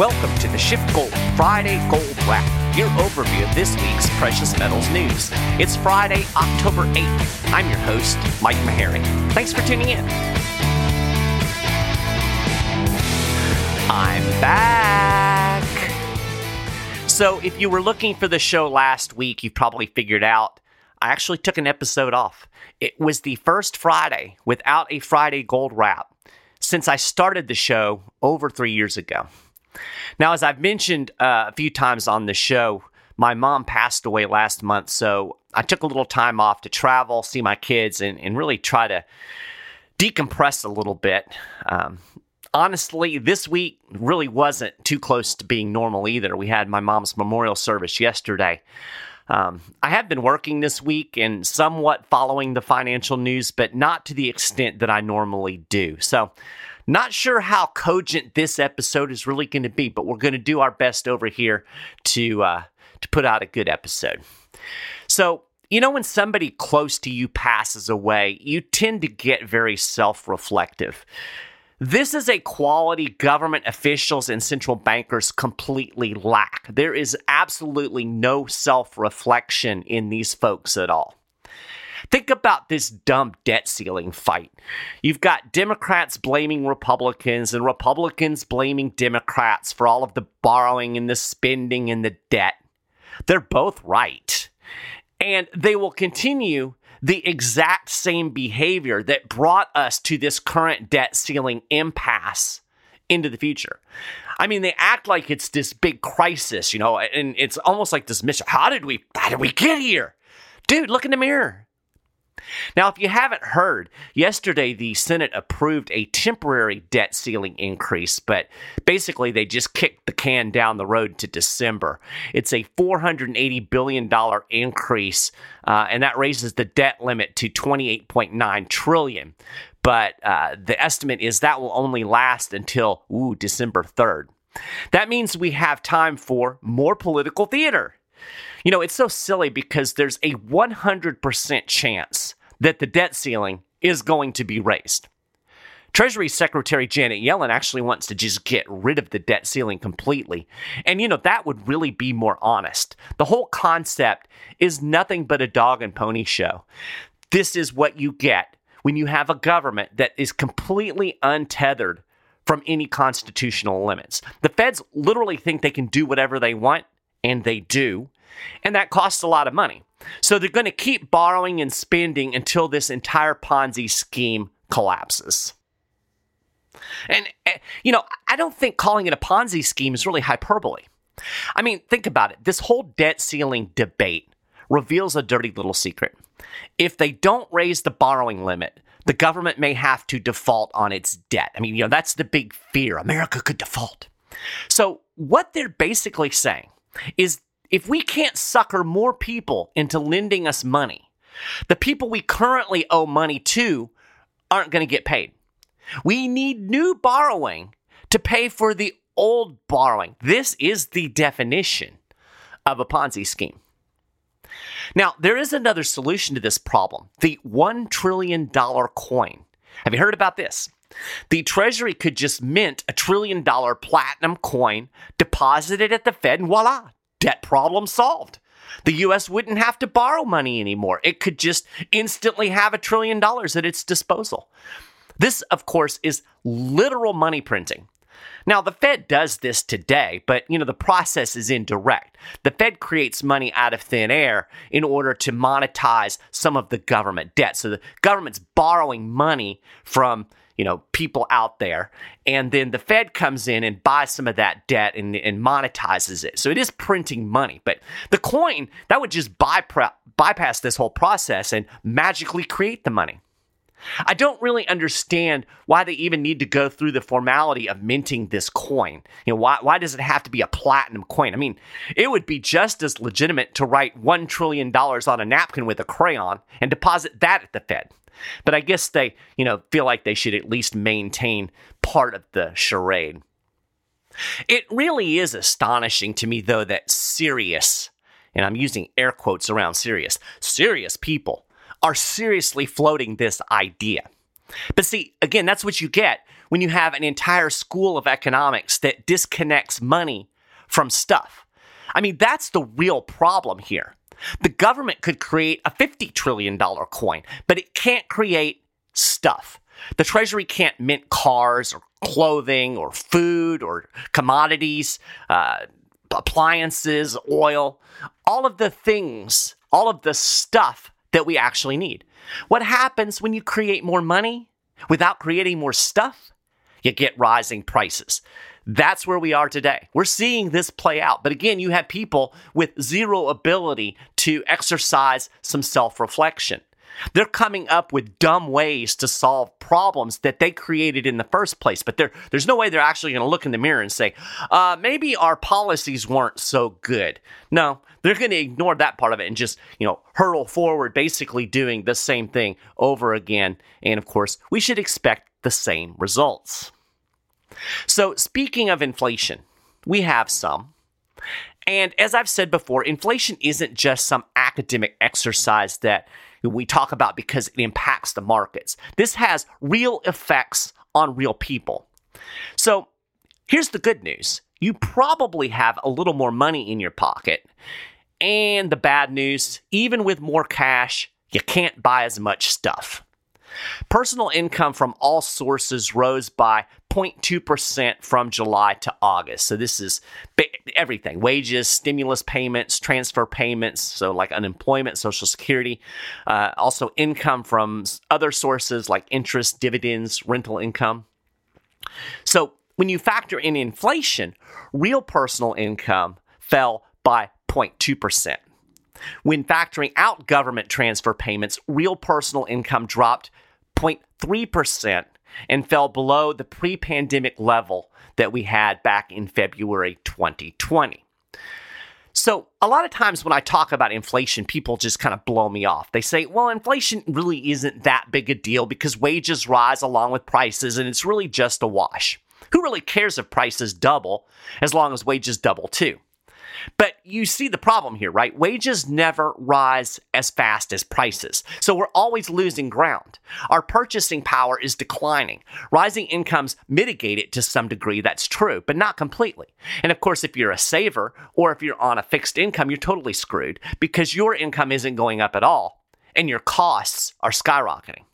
Welcome to the SchiffGold Friday Gold Wrap, your overview of this week's precious metals news. It's Friday, October 8th. I'm your host, Mike Maharrey. Thanks for tuning in. I'm back. So, if you were looking for the show last week, you probably figured out I actually took an episode off. It was the first Friday without a Friday Gold Wrap since I started the show over three years ago. Now, as I've mentioned uh, a few times on the show, my mom passed away last month, so I took a little time off to travel, see my kids, and, and really try to decompress a little bit. Um, honestly, this week really wasn't too close to being normal either. We had my mom's memorial service yesterday. Um, I have been working this week and somewhat following the financial news, but not to the extent that I normally do. So, not sure how cogent this episode is really going to be, but we're going to do our best over here to uh, to put out a good episode. So, you know, when somebody close to you passes away, you tend to get very self reflective. This is a quality government officials and central bankers completely lack. There is absolutely no self reflection in these folks at all. Think about this dumb debt ceiling fight. You've got Democrats blaming Republicans and Republicans blaming Democrats for all of the borrowing and the spending and the debt. They're both right. And they will continue the exact same behavior that brought us to this current debt ceiling impasse into the future. I mean, they act like it's this big crisis, you know, and it's almost like this mission. How did we how did we get here? Dude, look in the mirror. Now, if you haven't heard, yesterday the Senate approved a temporary debt ceiling increase, but basically they just kicked the can down the road to December. It's a $480 billion increase, uh, and that raises the debt limit to 28.9 trillion. But uh, the estimate is that will only last until ooh, December 3rd. That means we have time for more political theater. You know, it's so silly because there's a 100% chance that the debt ceiling is going to be raised. Treasury Secretary Janet Yellen actually wants to just get rid of the debt ceiling completely. And, you know, that would really be more honest. The whole concept is nothing but a dog and pony show. This is what you get when you have a government that is completely untethered from any constitutional limits. The feds literally think they can do whatever they want, and they do. And that costs a lot of money. So they're going to keep borrowing and spending until this entire Ponzi scheme collapses. And, eh, you know, I don't think calling it a Ponzi scheme is really hyperbole. I mean, think about it. This whole debt ceiling debate reveals a dirty little secret. If they don't raise the borrowing limit, the government may have to default on its debt. I mean, you know, that's the big fear. America could default. So, what they're basically saying is if we can't sucker more people into lending us money, the people we currently owe money to aren't going to get paid. We need new borrowing to pay for the old borrowing. This is the definition of a Ponzi scheme. Now, there is another solution to this problem the $1 trillion coin. Have you heard about this? The Treasury could just mint a trillion dollar platinum coin, deposit it at the Fed, and voila, debt problem solved. The US wouldn't have to borrow money anymore. It could just instantly have a trillion dollars at its disposal. This, of course, is literal money printing. Now, the Fed does this today, but you know, the process is indirect. The Fed creates money out of thin air in order to monetize some of the government debt. So the government's borrowing money from you know, people out there. And then the Fed comes in and buys some of that debt and, and monetizes it. So it is printing money. But the coin, that would just bypass, this whole process and magically create the money. I don't really understand why they even need to go through the formality of minting this coin. You know, why, why does it have to be a platinum coin? I mean, it would be just as legitimate to write $1 trillion on a napkin with a crayon and deposit that at the Fed. But I guess they, you know, feel like they should at least maintain part of the charade. It really is astonishing to me, though, that serious, and I'm using air quotes around serious, serious people are seriously floating this idea. But see, again, that's what you get when you have an entire school of economics that disconnects money from stuff. I mean, that's the real problem here. The government could create a $50 trillion coin, but it can't create stuff. The Treasury can't mint cars or clothing or food or commodities, uh, appliances, oil, all of the things, all of the stuff that we actually need. What happens when you create more money without creating more stuff? You get rising prices. That's where we are today. We're seeing this play out. But again, you have people with zero ability to exercise some self reflection. They're coming up with dumb ways to solve problems that they created in the first place. But there's no way they're actually going to look in the mirror and say, uh, maybe our policies weren't so good. No, they're going to ignore that part of it and just, you know, hurtle forward, basically doing the same thing over again. And of course, we should expect the same results. So, speaking of inflation, we have some. And as I've said before, inflation isn't just some academic exercise that we talk about because it impacts the markets. This has real effects on real people. So, here's the good news you probably have a little more money in your pocket. And the bad news even with more cash, you can't buy as much stuff. Personal income from all sources rose by 0.2% from July to August. So this is everything wages, stimulus payments, transfer payments, so like unemployment, Social Security, uh, also income from other sources like interest, dividends, rental income. So when you factor in inflation, real personal income fell by 0.2%. When factoring out government transfer payments, real personal income dropped 0.3% and fell below the pre pandemic level that we had back in February 2020. So, a lot of times when I talk about inflation, people just kind of blow me off. They say, well, inflation really isn't that big a deal because wages rise along with prices and it's really just a wash. Who really cares if prices double as long as wages double too? But you see the problem here, right? Wages never rise as fast as prices. So we're always losing ground. Our purchasing power is declining. Rising incomes mitigate it to some degree, that's true, but not completely. And of course, if you're a saver or if you're on a fixed income, you're totally screwed because your income isn't going up at all and your costs are skyrocketing.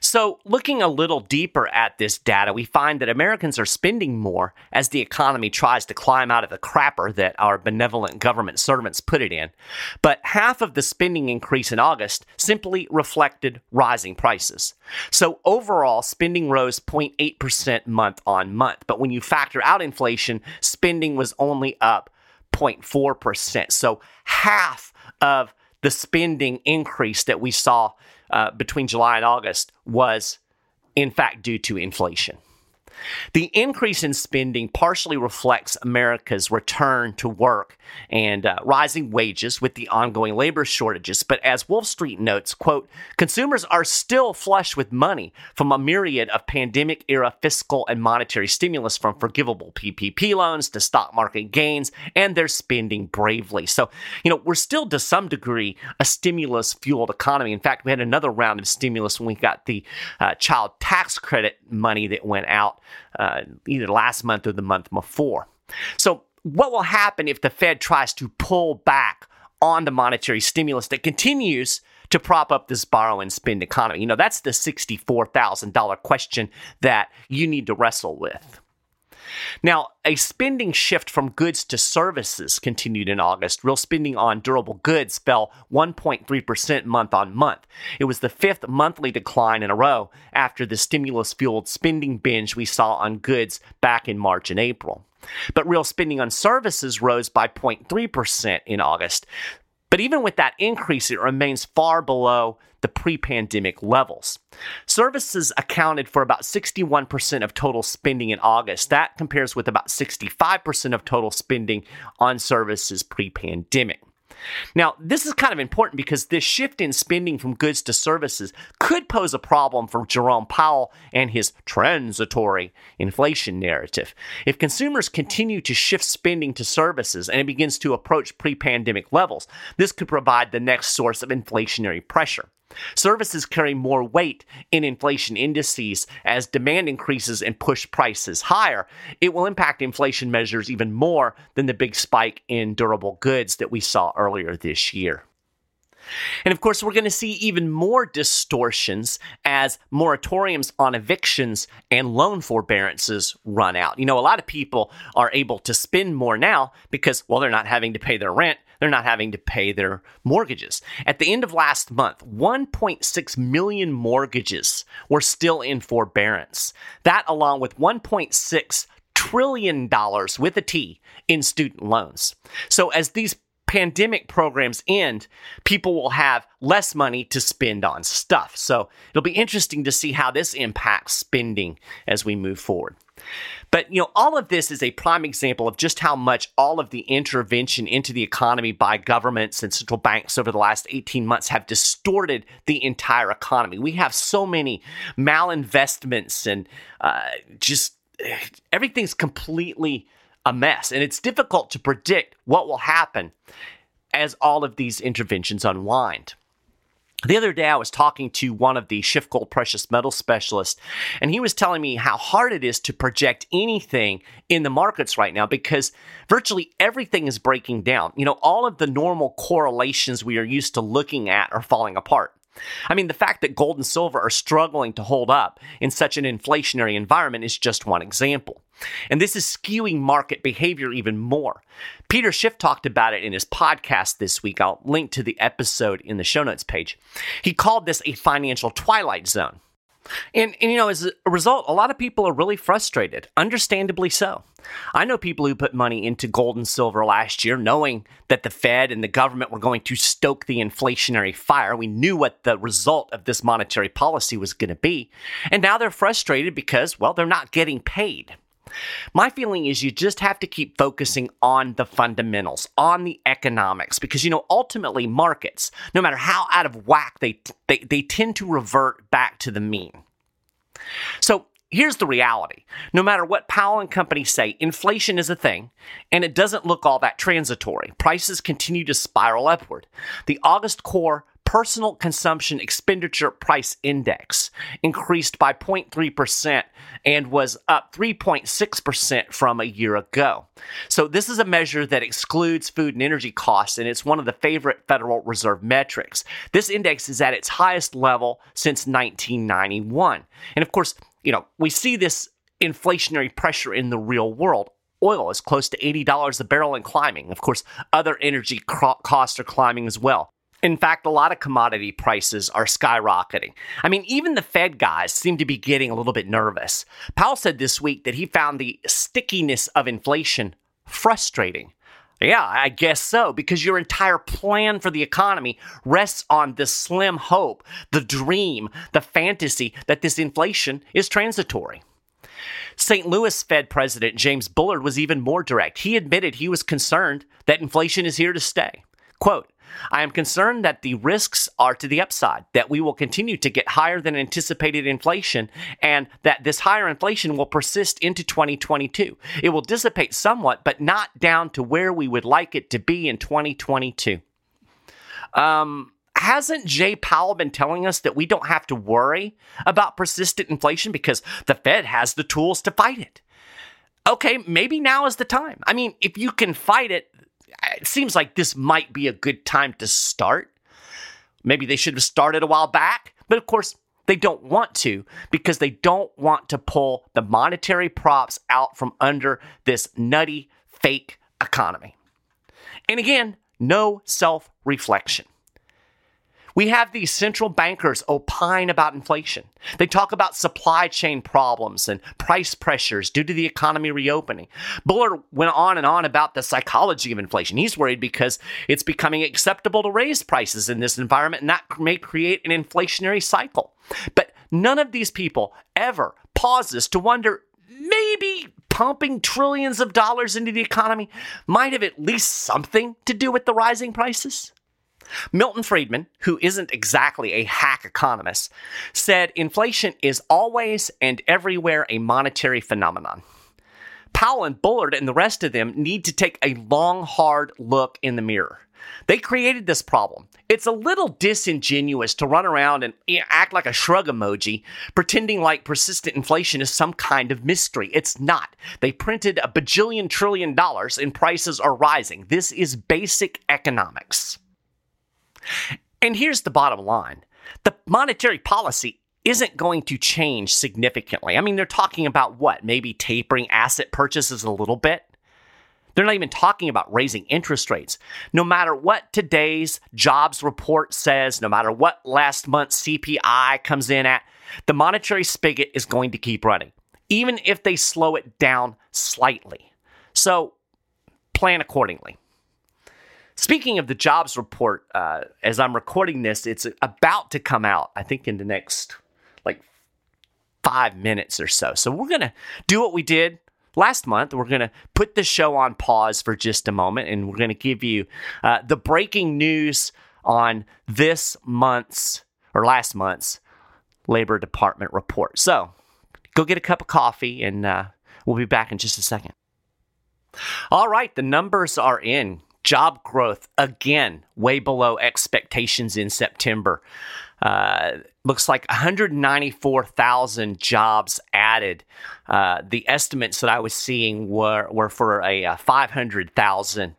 So, looking a little deeper at this data, we find that Americans are spending more as the economy tries to climb out of the crapper that our benevolent government servants put it in. But half of the spending increase in August simply reflected rising prices. So, overall, spending rose 0.8% month on month. But when you factor out inflation, spending was only up 0.4%. So, half of the spending increase that we saw uh, between July and August was, in fact, due to inflation. The increase in spending partially reflects America's return to work and uh, rising wages with the ongoing labor shortages. But as Wolf Street notes, quote, consumers are still flush with money from a myriad of pandemic era fiscal and monetary stimulus from forgivable PPP loans to stock market gains, and they're spending bravely. So, you know, we're still to some degree a stimulus fueled economy. In fact, we had another round of stimulus when we got the uh, child tax credit money that went out uh, either last month or the month before. So, what will happen if the Fed tries to pull back on the monetary stimulus that continues to prop up this borrow and spend economy? You know, that's the $64,000 question that you need to wrestle with. Now, a spending shift from goods to services continued in August. Real spending on durable goods fell 1.3% month on month. It was the fifth monthly decline in a row after the stimulus fueled spending binge we saw on goods back in March and April. But real spending on services rose by 0.3% in August. But even with that increase, it remains far below the pre pandemic levels. Services accounted for about 61% of total spending in August. That compares with about 65% of total spending on services pre pandemic. Now, this is kind of important because this shift in spending from goods to services could pose a problem for Jerome Powell and his transitory inflation narrative. If consumers continue to shift spending to services and it begins to approach pre pandemic levels, this could provide the next source of inflationary pressure. Services carry more weight in inflation indices as demand increases and push prices higher. It will impact inflation measures even more than the big spike in durable goods that we saw earlier this year. And of course, we're going to see even more distortions as moratoriums on evictions and loan forbearances run out. You know, a lot of people are able to spend more now because, well, they're not having to pay their rent. They're not having to pay their mortgages. At the end of last month, 1.6 million mortgages were still in forbearance. That, along with 1.6 trillion dollars with a T in student loans. So as these pandemic programs end, people will have less money to spend on stuff. So it'll be interesting to see how this impacts spending as we move forward. But you know, all of this is a prime example of just how much all of the intervention into the economy by governments and central banks over the last 18 months have distorted the entire economy. We have so many malinvestments and uh, just everything's completely a mess. And it's difficult to predict what will happen as all of these interventions unwind. The other day, I was talking to one of the SchiffGold precious metal specialists, and he was telling me how hard it is to project anything in the markets right now because virtually everything is breaking down. You know, all of the normal correlations we are used to looking at are falling apart. I mean, the fact that gold and silver are struggling to hold up in such an inflationary environment is just one example. And this is skewing market behavior even more. Peter Schiff talked about it in his podcast this week. I'll link to the episode in the show notes page. He called this a financial twilight zone. And, and, you know, as a result, a lot of people are really frustrated, understandably so. I know people who put money into gold and silver last year, knowing that the Fed and the government were going to stoke the inflationary fire. We knew what the result of this monetary policy was going to be. And now they're frustrated because, well, they're not getting paid. My feeling is you just have to keep focusing on the fundamentals, on the economics, because you know ultimately markets, no matter how out of whack they they, they tend to revert back to the mean. So here's the reality. No matter what Powell and company say, inflation is a thing, and it doesn't look all that transitory. Prices continue to spiral upward. The August core personal consumption expenditure price index increased by 0.3% and was up 3.6% from a year ago. So, this is a measure that excludes food and energy costs, and it's one of the favorite Federal Reserve metrics. This index is at its highest level since 1991. And of course, you know, we see this inflationary pressure in the real world oil is close to $80 a barrel and climbing. Of course, other energy costs are climbing as well. In fact, a lot of commodity prices are skyrocketing. I mean, even the Fed guys seem to be getting a little bit nervous. Powell said this week that he found the stickiness of inflation frustrating. Yeah, I guess so, because your entire plan for the economy rests on the slim hope, the dream, the fantasy that this inflation is transitory. St. Louis Fed President James Bullard was even more direct. He admitted he was concerned that inflation is here to stay. Quote, I am concerned that the risks are to the upside, that we will continue to get higher than anticipated inflation, and that this higher inflation will persist into 2022. It will dissipate somewhat, but not down to where we would like it to be in 2022. Um, hasn't Jay Powell been telling us that we don't have to worry about persistent inflation because the Fed has the tools to fight it? Okay, maybe now is the time. I mean, if you can fight it, it seems like this might be a good time to start. Maybe they should have started a while back, but of course, they don't want to because they don't want to pull the monetary props out from under this nutty fake economy. And again, no self reflection. We have these central bankers opine about inflation. They talk about supply chain problems and price pressures due to the economy reopening. Bullard went on and on about the psychology of inflation. He's worried because it's becoming acceptable to raise prices in this environment, and that may create an inflationary cycle. But none of these people ever pauses to wonder maybe pumping trillions of dollars into the economy might have at least something to do with the rising prices. Milton Friedman, who isn't exactly a hack economist, said inflation is always and everywhere a monetary phenomenon. Powell and Bullard and the rest of them need to take a long, hard look in the mirror. They created this problem. It's a little disingenuous to run around and act like a shrug emoji, pretending like persistent inflation is some kind of mystery. It's not. They printed a bajillion trillion dollars and prices are rising. This is basic economics. And here's the bottom line the monetary policy isn't going to change significantly. I mean, they're talking about what? Maybe tapering asset purchases a little bit. They're not even talking about raising interest rates. No matter what today's jobs report says, no matter what last month's CPI comes in at, the monetary spigot is going to keep running, even if they slow it down slightly. So plan accordingly. Speaking of the jobs report, uh, as I'm recording this, it's about to come out, I think, in the next like five minutes or so. So we're going to do what we did last month. We're going to put the show on pause for just a moment and we're going to give you uh, the breaking news on this month's or last month's Labor Department report. So go get a cup of coffee and uh, we'll be back in just a second. All right, the numbers are in. Job growth again way below expectations in September. Uh, looks like 194,000 jobs added. Uh, the estimates that I was seeing were, were for a, a 500,000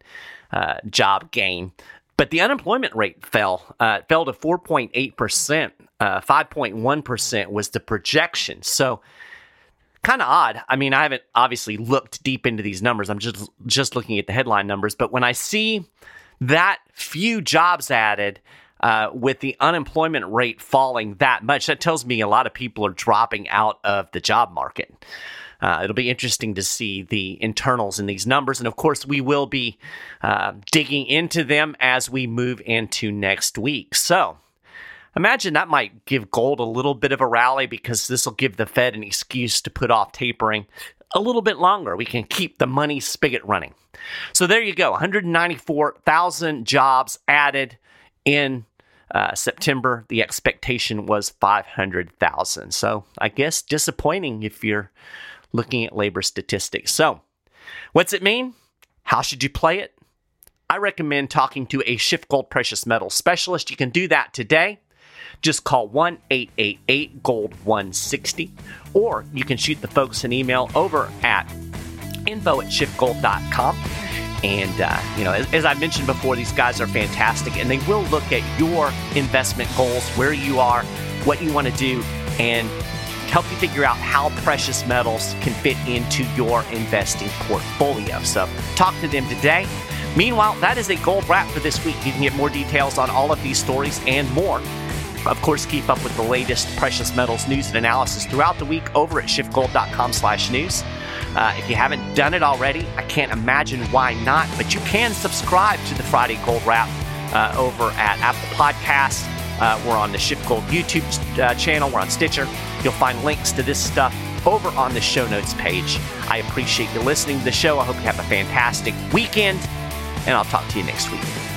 uh, job gain. But the unemployment rate fell, uh, fell to 4.8%. 5.1% uh, was the projection. So, kind of odd. I mean, I haven't obviously looked deep into these numbers. I'm just just looking at the headline numbers. But when I see that few jobs added uh, with the unemployment rate falling that much, that tells me a lot of people are dropping out of the job market. Uh, it'll be interesting to see the internals in these numbers. And of course, we will be uh, digging into them as we move into next week. So, imagine that might give gold a little bit of a rally because this will give the Fed an excuse to put off tapering a little bit longer. We can keep the money spigot running. So there you go 194,000 jobs added in uh, September, the expectation was 500,000. So I guess disappointing if you're looking at labor statistics. So, what's it mean? How should you play it? I recommend talking to a Shift SchiffGold precious metal specialist. You can do that today. Just call 1 888 Gold 160, or you can shoot the folks an email over at info at schiffgold.com. And, uh, you know, as, as, I mentioned before, these guys are fantastic and they will look at your investment goals, where you are, what you want to do, and help you figure out how precious metals can fit into your investing portfolio. So, talk to them today. Meanwhile, that is a gold wrap for this week. You can get more details on all of these stories and more. Of course, keep up with the latest precious metals news and analysis throughout the week over at schiffgold.com/news. Uh, if you haven't done it already, I can't imagine why not, but you can subscribe to the Friday Gold Wrap uh, over at Apple Podcasts. Uh, we're on the SchiffGold YouTube uh, channel, we're on Stitcher. You'll find links to this stuff over on the show notes page. I appreciate you listening to the show. I hope you have a fantastic weekend, and I'll talk to you next week.